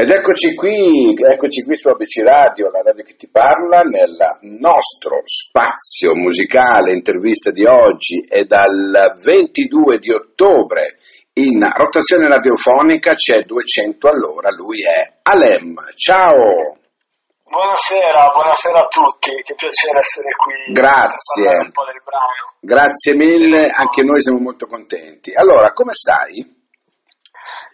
Ed eccoci qui, eccoci qui su ABC Radio, la radio che ti parla, nel nostro spazio musicale intervista di oggi e dal 22 di ottobre in rotazione radiofonica c'è 200 all'ora, lui è Alem. Ciao! Buonasera, buonasera a tutti, che piacere essere qui. Grazie. Grazie mille, anche noi siamo molto contenti. Allora, come stai?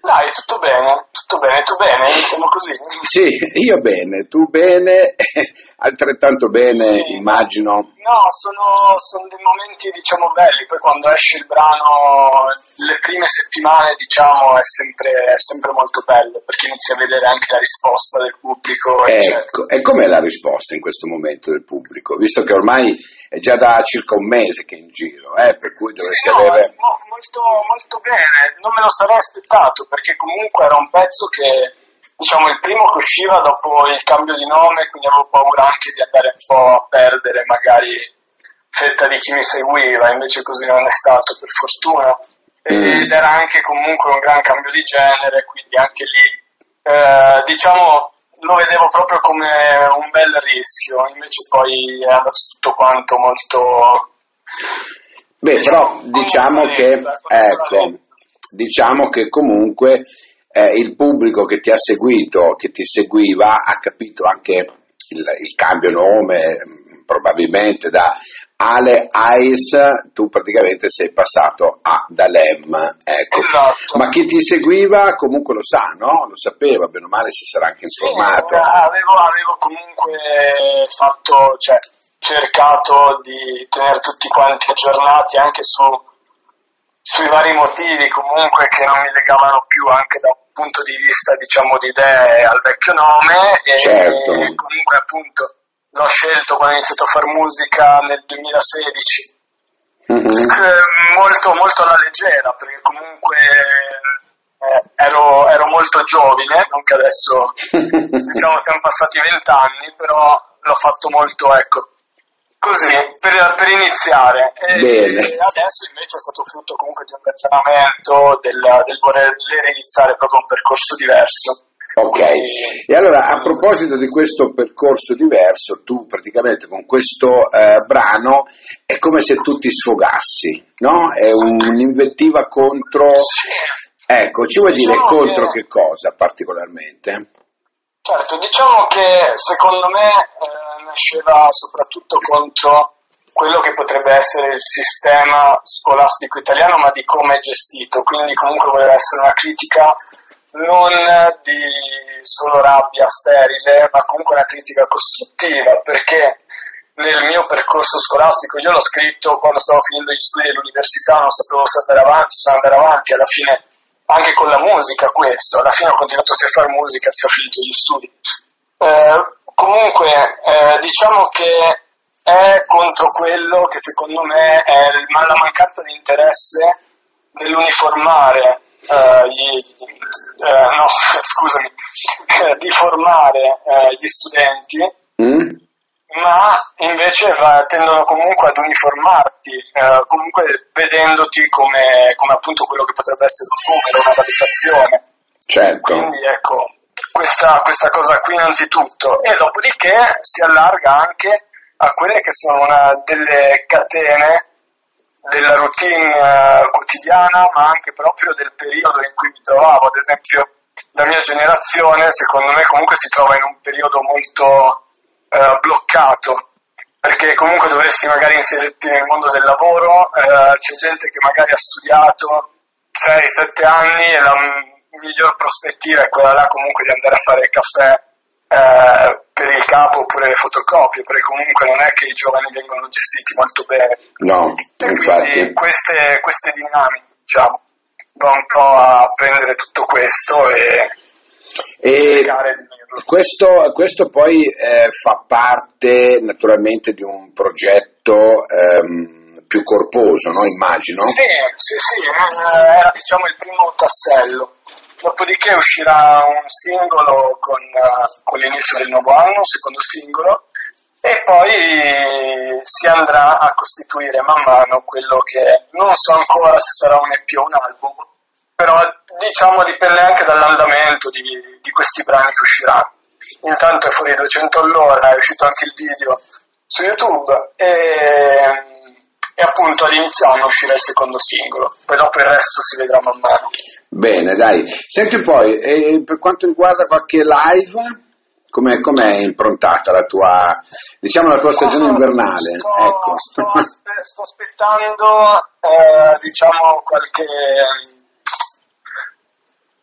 Dai, tutto bene, tutto bene, tu bene, iniziamo così. Sì, io bene, tu bene, altrettanto bene, sì. immagino. No, sono, sono, dei momenti, diciamo, belli, poi quando esce il brano, le prime settimane, diciamo, è sempre, è sempre molto bello, perché inizi a vedere anche la risposta del pubblico. Ecco, e com'è la risposta in questo momento del pubblico? Visto che ormai è già da circa un mese che è in giro, eh, per cui dovresti sì, no, avere... molto, molto bene, non me lo sarei aspettato, perché comunque era un pezzo che diciamo il primo che usciva dopo il cambio di nome, quindi avevo paura anche di andare un po' a perdere magari fetta di chi mi seguiva, invece così non è stato per fortuna. Mm. Ed era anche comunque un gran cambio di genere, quindi anche lì eh, diciamo lo vedevo proprio come un bel rischio, invece poi è andato tutto quanto molto... Beh, però diciamo che, ecco, diciamo che comunque eh, il pubblico che ti ha seguito, che ti seguiva, ha capito anche il, il cambio nome, probabilmente da Ale Ice, tu praticamente sei passato a Dalem, ecco. Esatto. Ma chi ti seguiva comunque lo sa, no? Lo sapeva, bene o male si sarà anche informato. Sì, avevo, avevo, comunque fatto, cioè, cercato di tenere tutti quanti aggiornati anche su, sui vari motivi comunque che non mi legavano più anche da un punto di vista diciamo di idee al vecchio nome e certo. comunque appunto l'ho scelto quando ho iniziato a fare musica nel 2016 mm-hmm. molto, molto alla leggera perché comunque eh, ero, ero, molto giovane non che adesso diciamo siamo passati vent'anni però l'ho fatto molto ecco così per, per iniziare e Bene. adesso invece è stato frutto comunque di un ragionamento del, del voler iniziare proprio un percorso diverso Ok, e allora a proposito di questo percorso diverso, tu praticamente con questo eh, brano è come se tu ti sfogassi, no? È un'invettiva contro... Ecco, ci vuoi dire diciamo contro che... che cosa particolarmente? Certo, diciamo che secondo me eh, nasceva soprattutto contro quello che potrebbe essere il sistema scolastico italiano, ma di come è gestito, quindi comunque voleva essere una critica non di solo rabbia sterile, ma comunque una critica costruttiva, perché nel mio percorso scolastico, io l'ho scritto quando stavo finendo gli studi dell'università, non sapevo se andare avanti, se andare avanti, alla fine anche con la musica questo, alla fine ho continuato a fare musica se ho finito gli studi. Eh, comunque, eh, diciamo che è contro quello che secondo me è la mancanza di interesse nell'uniformare eh, gli, eh, no, scusami, di formare eh, gli studenti, mm. ma invece va, tendono comunque ad uniformarti, eh, comunque vedendoti come, come, appunto quello che potrebbe essere un numero, una valutazione. Certo. Quindi ecco, questa, questa cosa qui innanzitutto, e dopodiché si allarga anche a quelle che sono una, delle catene della routine uh, quotidiana, ma anche proprio del periodo in cui mi trovavo. Ad esempio, la mia generazione, secondo me, comunque si trova in un periodo molto uh, bloccato, perché comunque dovresti magari inserirti nel mondo del lavoro, uh, c'è gente che magari ha studiato 6-7 anni e la miglior prospettiva è quella là comunque di andare a fare il caffè eh, per il capo oppure le fotocopie, perché comunque non è che i giovani vengono gestiti molto bene. No, e infatti. Queste, queste dinamiche, diciamo, va un po' a prendere tutto questo e, e questo, questo, poi eh, fa parte naturalmente di un progetto ehm, più corposo, no? immagino? Sì, sì, sì, eh, era diciamo il primo tassello. Dopodiché uscirà un singolo con, uh, con l'inizio del nuovo anno, un secondo singolo, e poi si andrà a costituire man mano quello che non so ancora se sarà un EP o un album, però diciamo dipende anche dall'andamento di, di questi brani che usciranno. Intanto è fuori 200 all'ora, è uscito anche il video su YouTube e e appunto all'inizio anno uscirà il secondo singolo, poi dopo il resto si vedrà man mano. Bene, dai. Senti poi, e per quanto riguarda qualche live, com'è, com'è improntata la tua, diciamo la tua stagione invernale? Sto, ecco. sto, aspe- sto aspettando, eh, diciamo, qualche,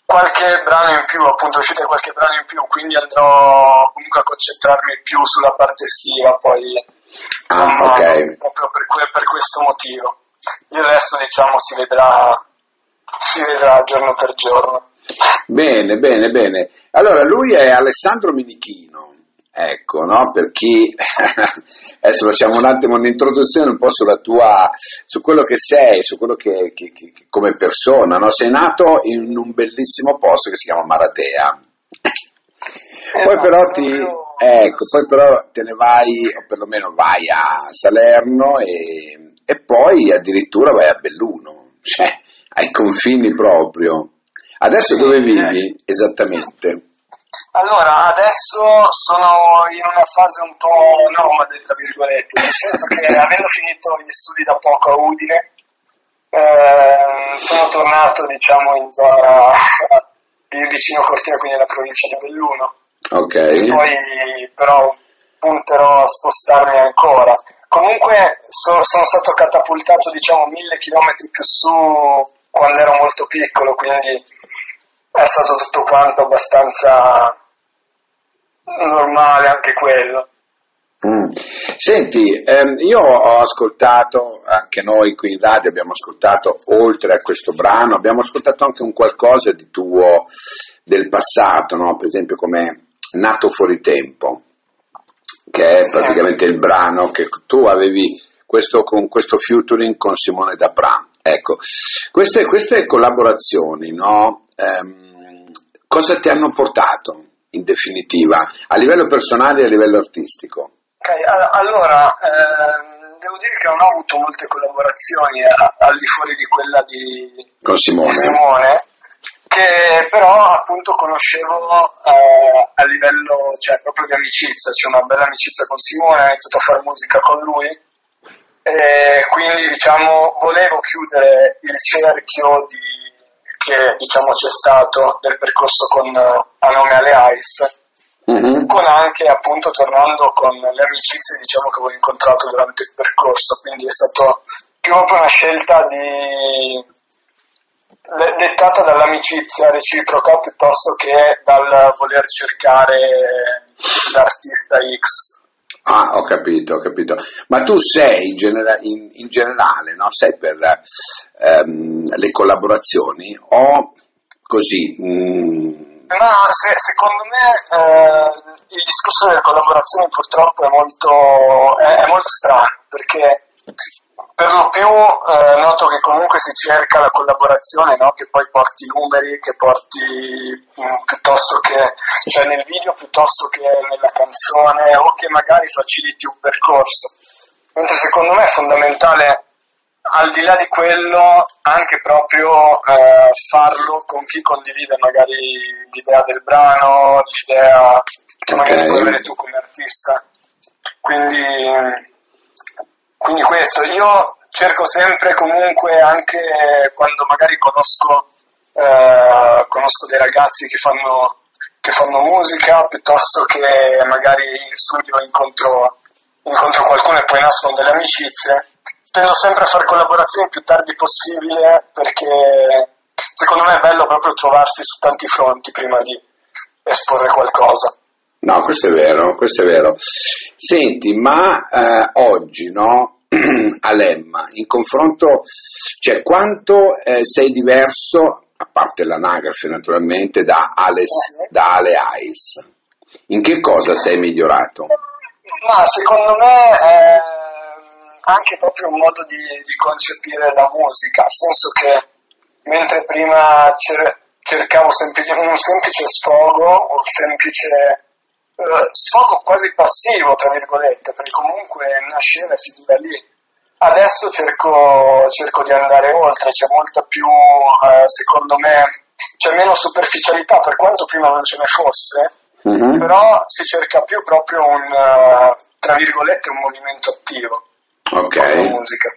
qualche brano in più, appunto uscite qualche brano in più, quindi andrò comunque a concentrarmi più sulla parte estiva, poi Ah, no, ok. proprio per, que- per questo motivo. Il resto, diciamo, si vedrà, si vedrà giorno per giorno. Bene, bene, bene. Allora, lui è Alessandro Minichino. Ecco, no? Per chi adesso facciamo un attimo un'introduzione un po' sulla tua, su quello che sei, su quello che, che, che come persona, no? Sei nato in un bellissimo posto che si chiama Maratea. Poi però ti, ecco, poi però te ne vai, o perlomeno vai a Salerno e, e poi addirittura vai a Belluno, cioè ai confini proprio. Adesso dove vivi esattamente? Allora, adesso sono in una fase un po' nomade, tra virgolette, nel senso che avendo finito gli studi da poco a Udine, eh, sono tornato, diciamo, in zona di vicino Cortina, quindi nella provincia di Belluno. Ok. E poi però punterò a spostarmi ancora. Comunque so- sono stato catapultato, diciamo, mille chilometri più su quando ero molto piccolo, quindi è stato tutto quanto abbastanza normale anche quello. Mm. Senti, ehm, io ho ascoltato, anche noi qui in radio abbiamo ascoltato, oltre a questo brano, abbiamo ascoltato anche un qualcosa di tuo del passato, no? per esempio come Nato fuori tempo, che è praticamente il brano che tu avevi questo, con questo featuring con Simone Dapra. Ecco, queste, queste collaborazioni, no? Ehm, cosa ti hanno portato in definitiva, a livello personale e a livello artistico? Ok, a- allora, ehm, devo dire che non ho avuto molte collaborazioni al di fuori di quella di, Con di Simone? Che però appunto conoscevo eh, a livello cioè, proprio di amicizia, c'è una bella amicizia con Simone, ho iniziato a fare musica con lui. E quindi diciamo volevo chiudere il cerchio di, che diciamo c'è stato del percorso con eh, a nome alle Ice. Mhm. con anche appunto tornando con le amicizie diciamo che avevo incontrato durante il percorso. Quindi è stato più proprio una scelta di dettata dall'amicizia reciproca piuttosto che dal voler cercare l'artista X Ah, ho capito, ho capito. Ma tu sei in, genera- in- in generale, no? Sei per ehm, le collaborazioni o così? mm, Ma se- secondo me eh, il discorso delle collaborazioni purtroppo è molto, è, è molto strano perché per lo più eh, noto che comunque si cerca la collaborazione no? che poi porti numeri, che porti mm, piuttosto che cioè nel video piuttosto che nella canzone o che magari faciliti un percorso. Mentre secondo me è fondamentale al di là di quello anche proprio eh, farlo con chi condivide magari l'idea del brano, l'idea che magari Ok. puoi avere tu come artista. Quindi, quindi questo, io cerco sempre comunque anche quando magari conosco, eh, conosco dei ragazzi che fanno, che fanno musica piuttosto che magari in studio incontro, incontro qualcuno e poi nascono delle amicizie tendo sempre a fare collaborazioni più tardi possibile perché secondo me è bello proprio trovarsi su tanti fronti prima di esporre qualcosa. No, questo è vero, questo è vero. Senti, ma eh, oggi, no? A Lemma, in confronto, cioè quanto eh, sei diverso, a parte l'anagrafe naturalmente, da, Ales, da Ale Ice? In che cosa sei migliorato? Ma secondo me è anche proprio un modo di, di concepire la musica, nel senso che mentre prima cer- cercavo semplice- un semplice sfogo, un semplice eh, sfogo quasi passivo, tra virgolette, perché comunque nasceva e finiva lì. adesso cerco, cerco, di andare oltre, c'è molta più, eh, secondo me, c'è meno superficialità per quanto prima non ce ne fosse, mm-hmm. però si cerca più proprio un, uh, tra virgolette, un movimento attivo Ok. con la musica.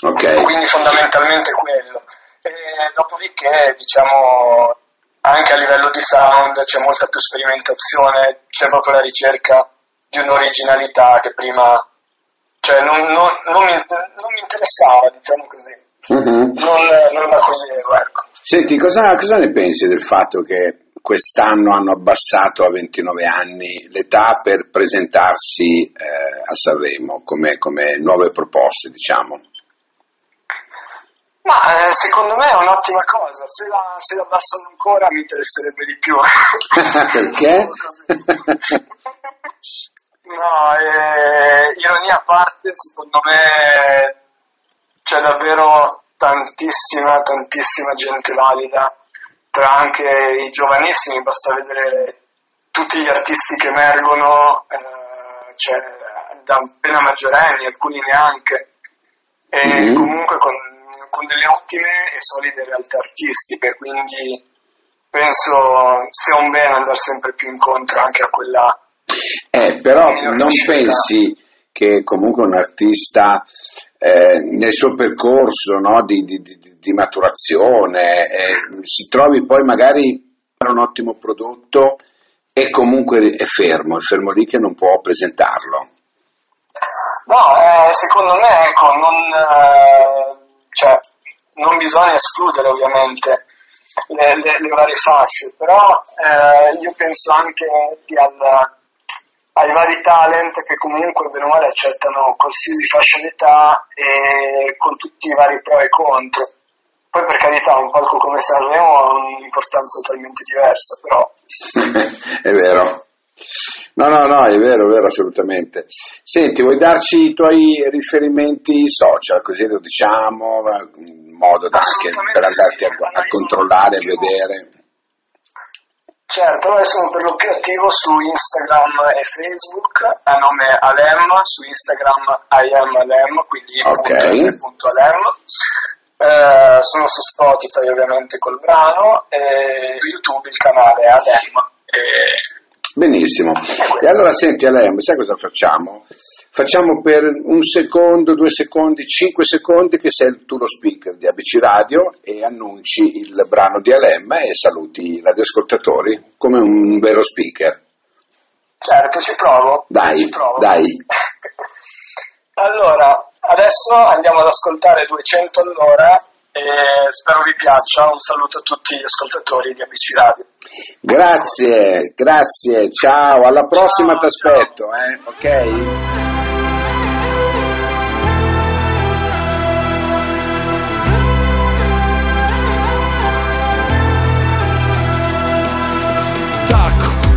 Ok. Quindi fondamentalmente quello. E dopodiché, diciamo, anche a livello di sound c'è molta più sperimentazione, c'è proprio la ricerca di un'originalità che prima cioè non, non, non, mi, non mi, interessava, diciamo così. Mm-hmm. Non, la coglievo, ecco. Senti, cosa, cosa ne pensi del fatto che quest'anno hanno abbassato a 29 anni l'età per presentarsi eh, a Sanremo come, come, nuove proposte, diciamo? Ma eh, secondo me è un'ottima cosa, se la, se la abbassano ancora mi interesserebbe di più. Perché? no, eh, ironia a parte, secondo me c'è davvero tantissima, tantissima gente valida tra anche i giovanissimi, basta vedere tutti gli artisti che emergono, eh, cioè, da appena maggiorenni, alcuni neanche, e mm-hmm. comunque con, con, delle ottime e solide realtà artistiche, quindi penso sia un bene andare sempre più incontro anche a quella... Eh, però non pensi che comunque un artista eh, nel suo percorso no, di, di, di, di, maturazione eh, si trovi poi magari un ottimo prodotto e comunque è fermo, è fermo lì che non può presentarlo. No, eh, secondo me ecco, non, eh, cioè, non, bisogna escludere ovviamente le, le, le varie fasce, però eh, io penso anche al ai vari talent che comunque bene o male accettano qualsiasi fascia d'età e con tutti i vari pro e contro. Poi per carità un palco come Sanremo ha un'importanza totalmente diversa, però... è vero. No, no, no, è vero, è vero, assolutamente. Senti, vuoi darci i tuoi riferimenti social, così lo diciamo, in modo da che, per andarti sì, a, a controllare e vedere? Certo, noi sono per lo più attivo su Instagram e Facebook a nome Alem, su Instagram I am Alem, quindi okay. punto, Alem. Eh, sono su Spotify ovviamente col brano e su YouTube il canale Alem. E... Benissimo. E allora senti Alem, sai cosa facciamo? Facciamo per un secondo, due secondi, cinque secondi che sei tu lo speaker di ABC Radio e annunci il brano di Alemma e saluti i radioascoltatori come un vero speaker. Certo, ci provo. Dai, ci provo. dai. allora, adesso andiamo ad ascoltare 200 all'ora e spero vi piaccia. Un saluto a tutti gli ascoltatori di ABC Radio. Grazie, grazie, ciao, alla prossima ti aspetto, eh? ok?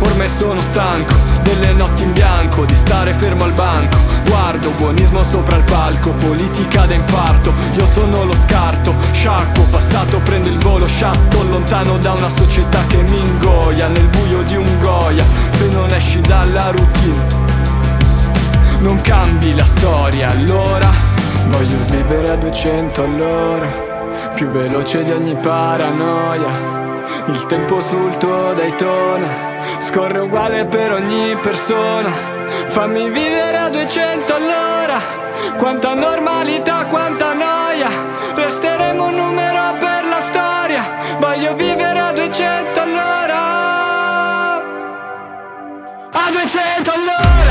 ormai sono stanco delle notti in bianco, di stare fermo al banco. Guardo, buonismo sopra il palco, politica da infarto Io sono lo scarto, sciacquo, passato prendo il volo Sciatto, lontano da una società che mi ingoia Nel buio di un goia, se non esci dalla routine Non cambi la storia, allora Voglio vivere a 200 all'ora Più veloce di ogni paranoia il tempo sul tuo Daytona Scorre uguale per ogni persona. Fammi vivere a 200 all'ora. Quanta normalità, quanta noia. Resteremo un numero per la storia. Voglio vivere a 200 all'ora. A 200 all'ora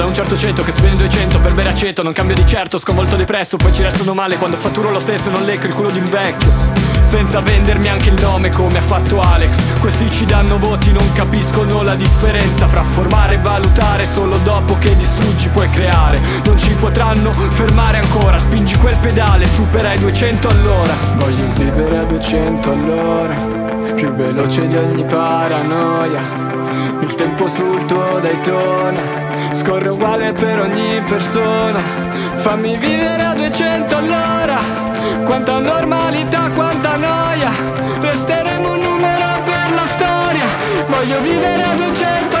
Da un certo centro che spende 200 per bere aceto Non cambio di certo, sconvolto depresso Poi ci restano male quando fatturo lo stesso Non lecco il culo di un vecchio. Senza vendermi anche il nome come ha fatto Alex. Questi ci danno voti, non capiscono la differenza Fra formare e valutare. Solo dopo che distruggi puoi creare. Non ci potranno fermare ancora, spingi quel pedale, supera i 200 all'ora. Voglio vivere a 200 all'ora, più veloce di ogni paranoia. Il tempo sul tuo Daytona Scorre uguale per ogni persona. Fammi vivere a 200 all'ora. Quanta normalità, quanta noia. Resteremo un numero per la storia. Voglio vivere a 200